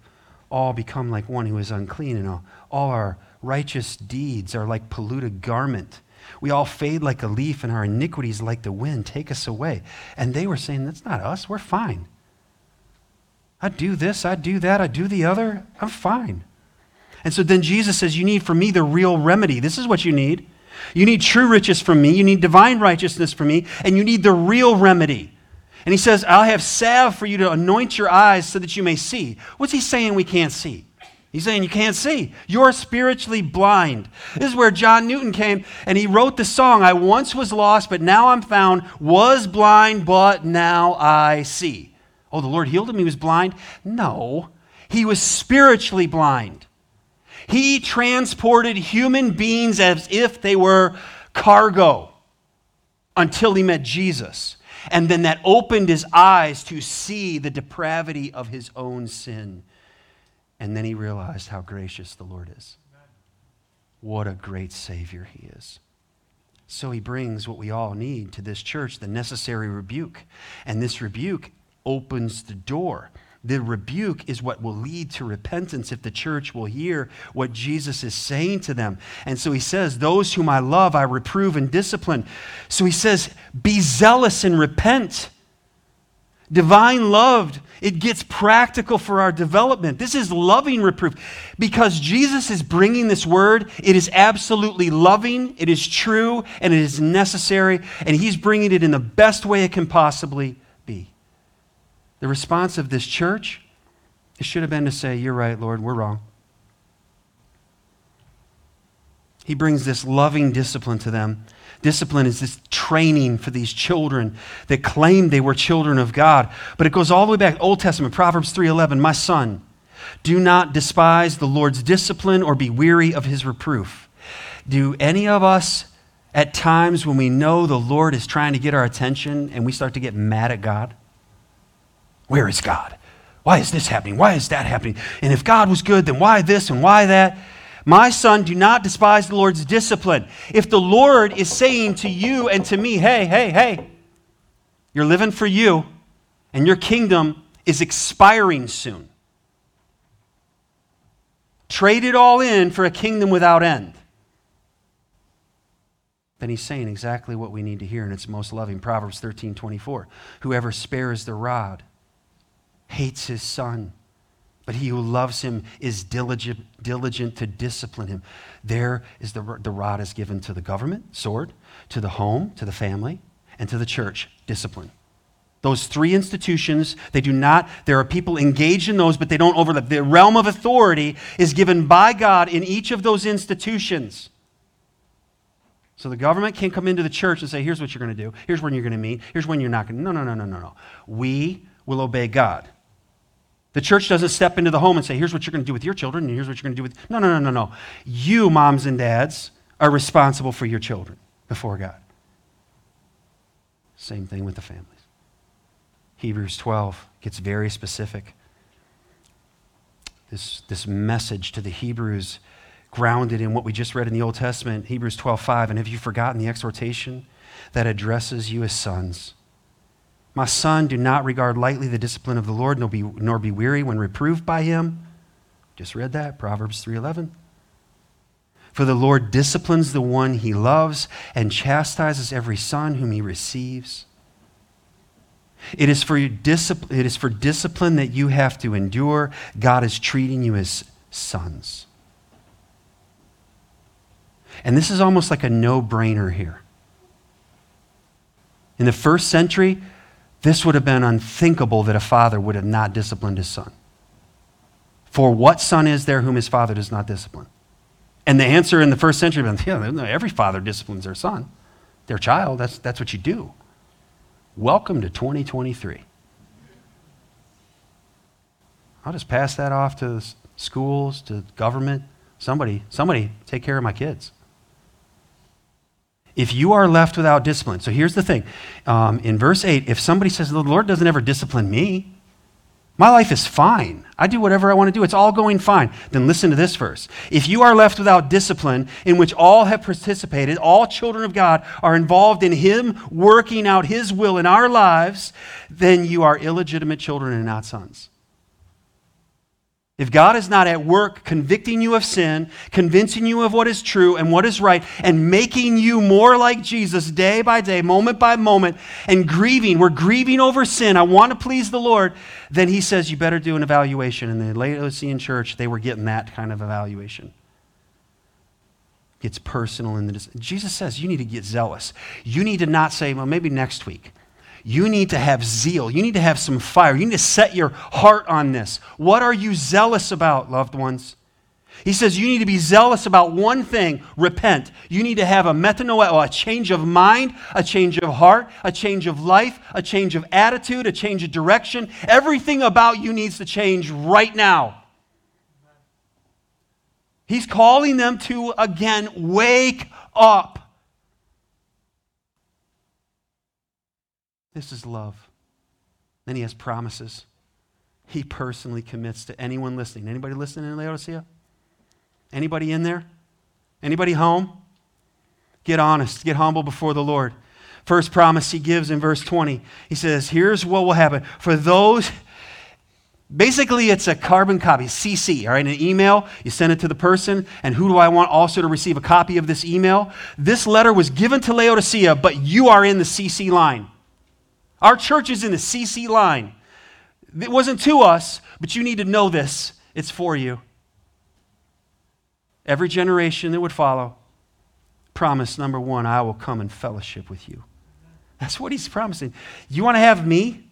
S3: all become like one who is unclean, and all, our righteous deeds are like polluted garment. We all fade like a leaf, and our iniquities, like the wind, take us away. And they were saying, That's not us. We're fine. I do this, I do that, I do the other. I'm fine. And so then Jesus says, You need for me the real remedy. This is what you need. You need true riches from me, you need divine righteousness from me, and you need the real remedy. And he says, I'll have salve for you to anoint your eyes so that you may see. What's he saying we can't see? He's saying you can't see. You're spiritually blind. This is where John Newton came and he wrote the song, I once was lost, but now I'm found, was blind, but now I see. Oh, the Lord healed him? He was blind? No, he was spiritually blind. He transported human beings as if they were cargo until he met Jesus. And then that opened his eyes to see the depravity of his own sin. And then he realized how gracious the Lord is. What a great Savior he is. So he brings what we all need to this church the necessary rebuke. And this rebuke opens the door the rebuke is what will lead to repentance if the church will hear what Jesus is saying to them. And so he says, Those whom I love, I reprove and discipline. So he says, Be zealous and repent. Divine loved, it gets practical for our development. This is loving reproof. Because Jesus is bringing this word, it is absolutely loving, it is true, and it is necessary, and he's bringing it in the best way it can possibly the response of this church, it should have been to say, You're right, Lord, we're wrong. He brings this loving discipline to them. Discipline is this training for these children that claim they were children of God. But it goes all the way back, Old Testament, Proverbs 3:11, "My son, do not despise the Lord's discipline or be weary of his reproof." Do any of us at times when we know the Lord is trying to get our attention and we start to get mad at God? Where is God? Why is this happening? Why is that happening? And if God was good, then why this and why that? My son, do not despise the Lord's discipline. If the Lord is saying to you and to me, hey, hey, hey, you're living for you, and your kingdom is expiring soon. trade it all in for a kingdom without end. Then he's saying exactly what we need to hear, and it's most loving. Proverbs 13 24. Whoever spares the rod hates his son, but he who loves him is diligent, diligent to discipline him. There is the, the rod is given to the government, sword, to the home, to the family, and to the church, discipline. Those three institutions, they do not, there are people engaged in those, but they don't overlap. The realm of authority is given by God in each of those institutions. So the government can't come into the church and say, here's what you're going to do, here's when you're going to meet, here's when you're not going to. No, no, no, no, no, no. We will obey God. The church doesn't step into the home and say, here's what you're going to do with your children, and here's what you're going to do with. No, no, no, no, no. You, moms and dads, are responsible for your children before God. Same thing with the families. Hebrews 12 gets very specific. This, this message to the Hebrews, grounded in what we just read in the Old Testament, Hebrews 12 5. And have you forgotten the exhortation that addresses you as sons? My son, do not regard lightly the discipline of the Lord, nor be, nor be weary when reproved by him. Just read that, Proverbs 3:11. For the Lord disciplines the one he loves and chastises every son whom he receives. It is, for discipline, it is for discipline that you have to endure. God is treating you as sons. And this is almost like a no brainer here. In the first century, this would have been unthinkable that a father would have not disciplined his son. For what son is there whom his father does not discipline? And the answer in the first century been, (laughs) yeah, every father disciplines their son, their child. That's, that's what you do. Welcome to 2023. I'll just pass that off to schools, to government. Somebody, somebody take care of my kids. If you are left without discipline, so here's the thing. Um, in verse 8, if somebody says, The Lord doesn't ever discipline me, my life is fine. I do whatever I want to do. It's all going fine. Then listen to this verse. If you are left without discipline, in which all have participated, all children of God are involved in Him working out His will in our lives, then you are illegitimate children and not sons. If God is not at work convicting you of sin, convincing you of what is true and what is right, and making you more like Jesus day by day, moment by moment, and grieving, we're grieving over sin, I want to please the Lord, then he says you better do an evaluation. In the Laodicean church, they were getting that kind of evaluation. It's personal in the Jesus says you need to get zealous. You need to not say, well, maybe next week. You need to have zeal. You need to have some fire. You need to set your heart on this. What are you zealous about, loved ones? He says you need to be zealous about one thing repent. You need to have a metanoia, a change of mind, a change of heart, a change of life, a change of attitude, a change of direction. Everything about you needs to change right now. He's calling them to again wake up. This is love. Then he has promises. He personally commits to anyone listening. Anybody listening in Laodicea? Anybody in there? Anybody home? Get honest, get humble before the Lord. First promise he gives in verse 20. He says, Here's what will happen. For those, basically, it's a carbon copy, CC, all right? An email, you send it to the person, and who do I want also to receive a copy of this email? This letter was given to Laodicea, but you are in the CC line. Our church is in the CC line. It wasn't to us, but you need to know this. It's for you. Every generation that would follow, promise number one, I will come and fellowship with you. That's what he's promising. You want to have me?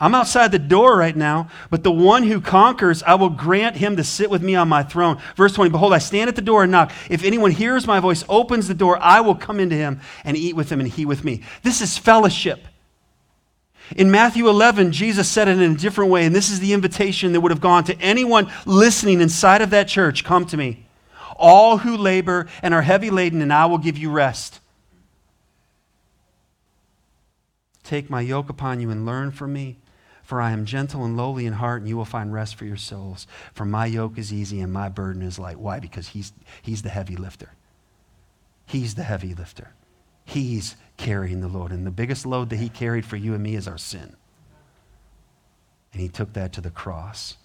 S3: I'm outside the door right now, but the one who conquers, I will grant him to sit with me on my throne. Verse 20 Behold, I stand at the door and knock. If anyone hears my voice, opens the door, I will come into him and eat with him and he with me. This is fellowship. In Matthew 11, Jesus said it in a different way, and this is the invitation that would have gone to anyone listening inside of that church Come to me, all who labor and are heavy laden, and I will give you rest. Take my yoke upon you and learn from me, for I am gentle and lowly in heart, and you will find rest for your souls. For my yoke is easy and my burden is light. Why? Because he's, he's the heavy lifter. He's the heavy lifter. He's carrying the load. And the biggest load that he carried for you and me is our sin. And he took that to the cross.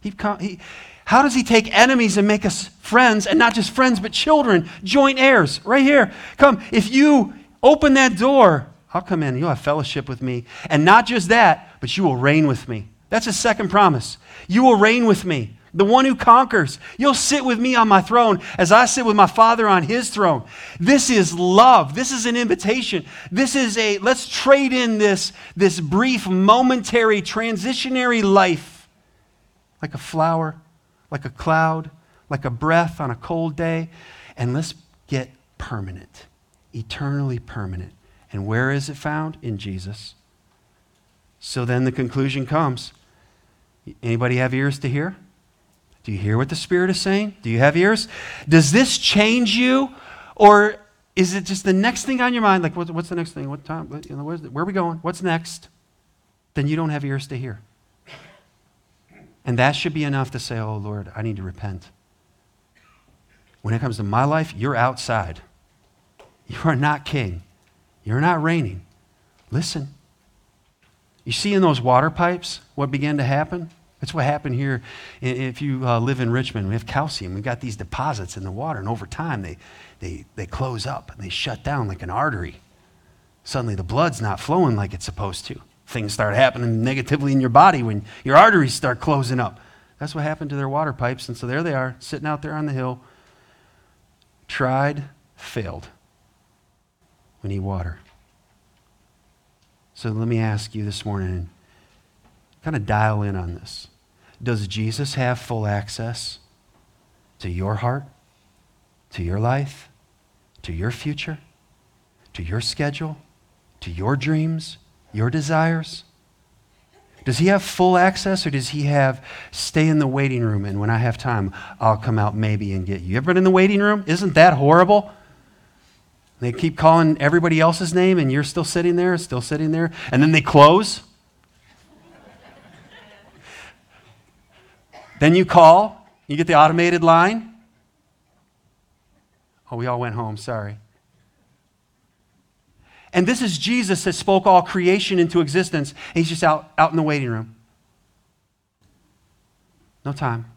S3: He, he, how does he take enemies and make us friends, and not just friends, but children, joint heirs? Right here. Come, if you open that door, I'll come in. You'll have fellowship with me. And not just that, but you will reign with me. That's his second promise. You will reign with me the one who conquers. You'll sit with me on my throne as I sit with my Father on his throne. This is love. This is an invitation. This is a, let's trade in this, this brief, momentary, transitionary life like a flower, like a cloud, like a breath on a cold day, and let's get permanent, eternally permanent. And where is it found? In Jesus. So then the conclusion comes. Anybody have ears to hear? Do you hear what the Spirit is saying? Do you have ears? Does this change you? Or is it just the next thing on your mind? Like, what's the next thing? What time? Where are we going? What's next? Then you don't have ears to hear. And that should be enough to say, oh, Lord, I need to repent. When it comes to my life, you're outside. You are not king. You're not reigning. Listen. You see in those water pipes what began to happen? That's what happened here. If you uh, live in Richmond, we have calcium. We've got these deposits in the water, and over time they, they, they close up and they shut down like an artery. Suddenly the blood's not flowing like it's supposed to. Things start happening negatively in your body when your arteries start closing up. That's what happened to their water pipes. And so there they are, sitting out there on the hill. Tried, failed. We need water. So let me ask you this morning kind of dial in on this. Does Jesus have full access to your heart, to your life, to your future, to your schedule, to your dreams, your desires? Does he have full access or does he have stay in the waiting room and when I have time, I'll come out maybe and get you? You ever been in the waiting room? Isn't that horrible? They keep calling everybody else's name and you're still sitting there, still sitting there, and then they close. Then you call, you get the automated line. Oh, we all went home, sorry. And this is Jesus that spoke all creation into existence. He's just out, out in the waiting room. No time.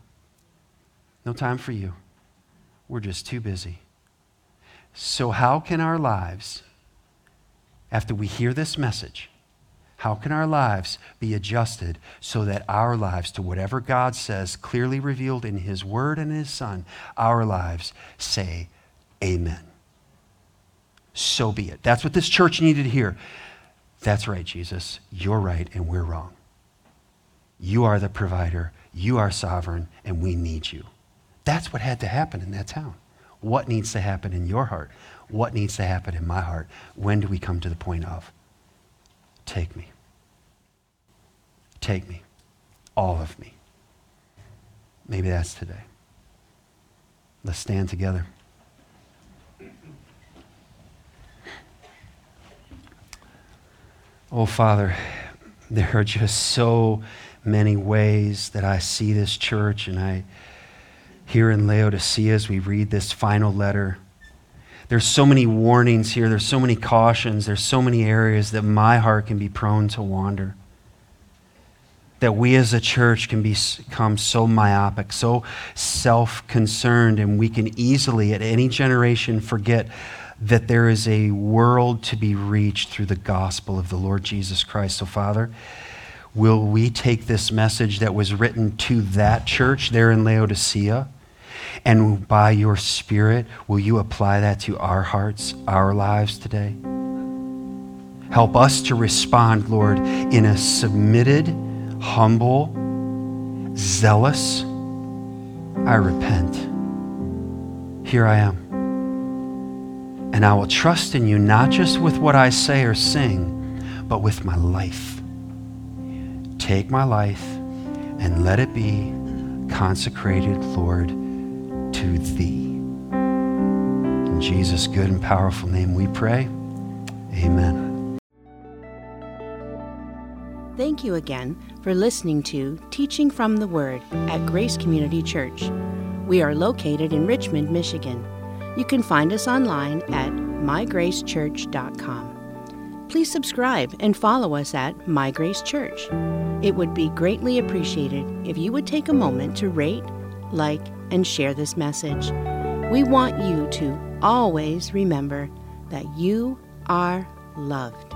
S3: No time for you. We're just too busy. So, how can our lives, after we hear this message, how can our lives be adjusted so that our lives, to whatever God says, clearly revealed in His Word and His Son, our lives say, Amen? So be it. That's what this church needed to hear. That's right, Jesus. You're right, and we're wrong. You are the provider, you are sovereign, and we need you. That's what had to happen in that town. What needs to happen in your heart? What needs to happen in my heart? When do we come to the point of? Take me. Take me. All of me. Maybe that's today. Let's stand together. Oh, Father, there are just so many ways that I see this church, and I here in Laodicea as we read this final letter there's so many warnings here, there's so many cautions, there's so many areas that my heart can be prone to wander. That we as a church can become so myopic, so self concerned, and we can easily, at any generation, forget that there is a world to be reached through the gospel of the Lord Jesus Christ. So, Father, will we take this message that was written to that church there in Laodicea? And by your Spirit, will you apply that to our hearts, our lives today? Help us to respond, Lord, in a submitted, humble, zealous, I repent. Here I am. And I will trust in you not just with what I say or sing, but with my life. Take my life and let it be consecrated, Lord to thee. In Jesus' good and powerful name we pray. Amen.
S1: Thank you again for listening to Teaching from the Word at Grace Community Church. We are located in Richmond, Michigan. You can find us online at mygracechurch.com. Please subscribe and follow us at My Grace Church. It would be greatly appreciated if you would take a moment to rate, like, and share this message. We want you to always remember that you are loved.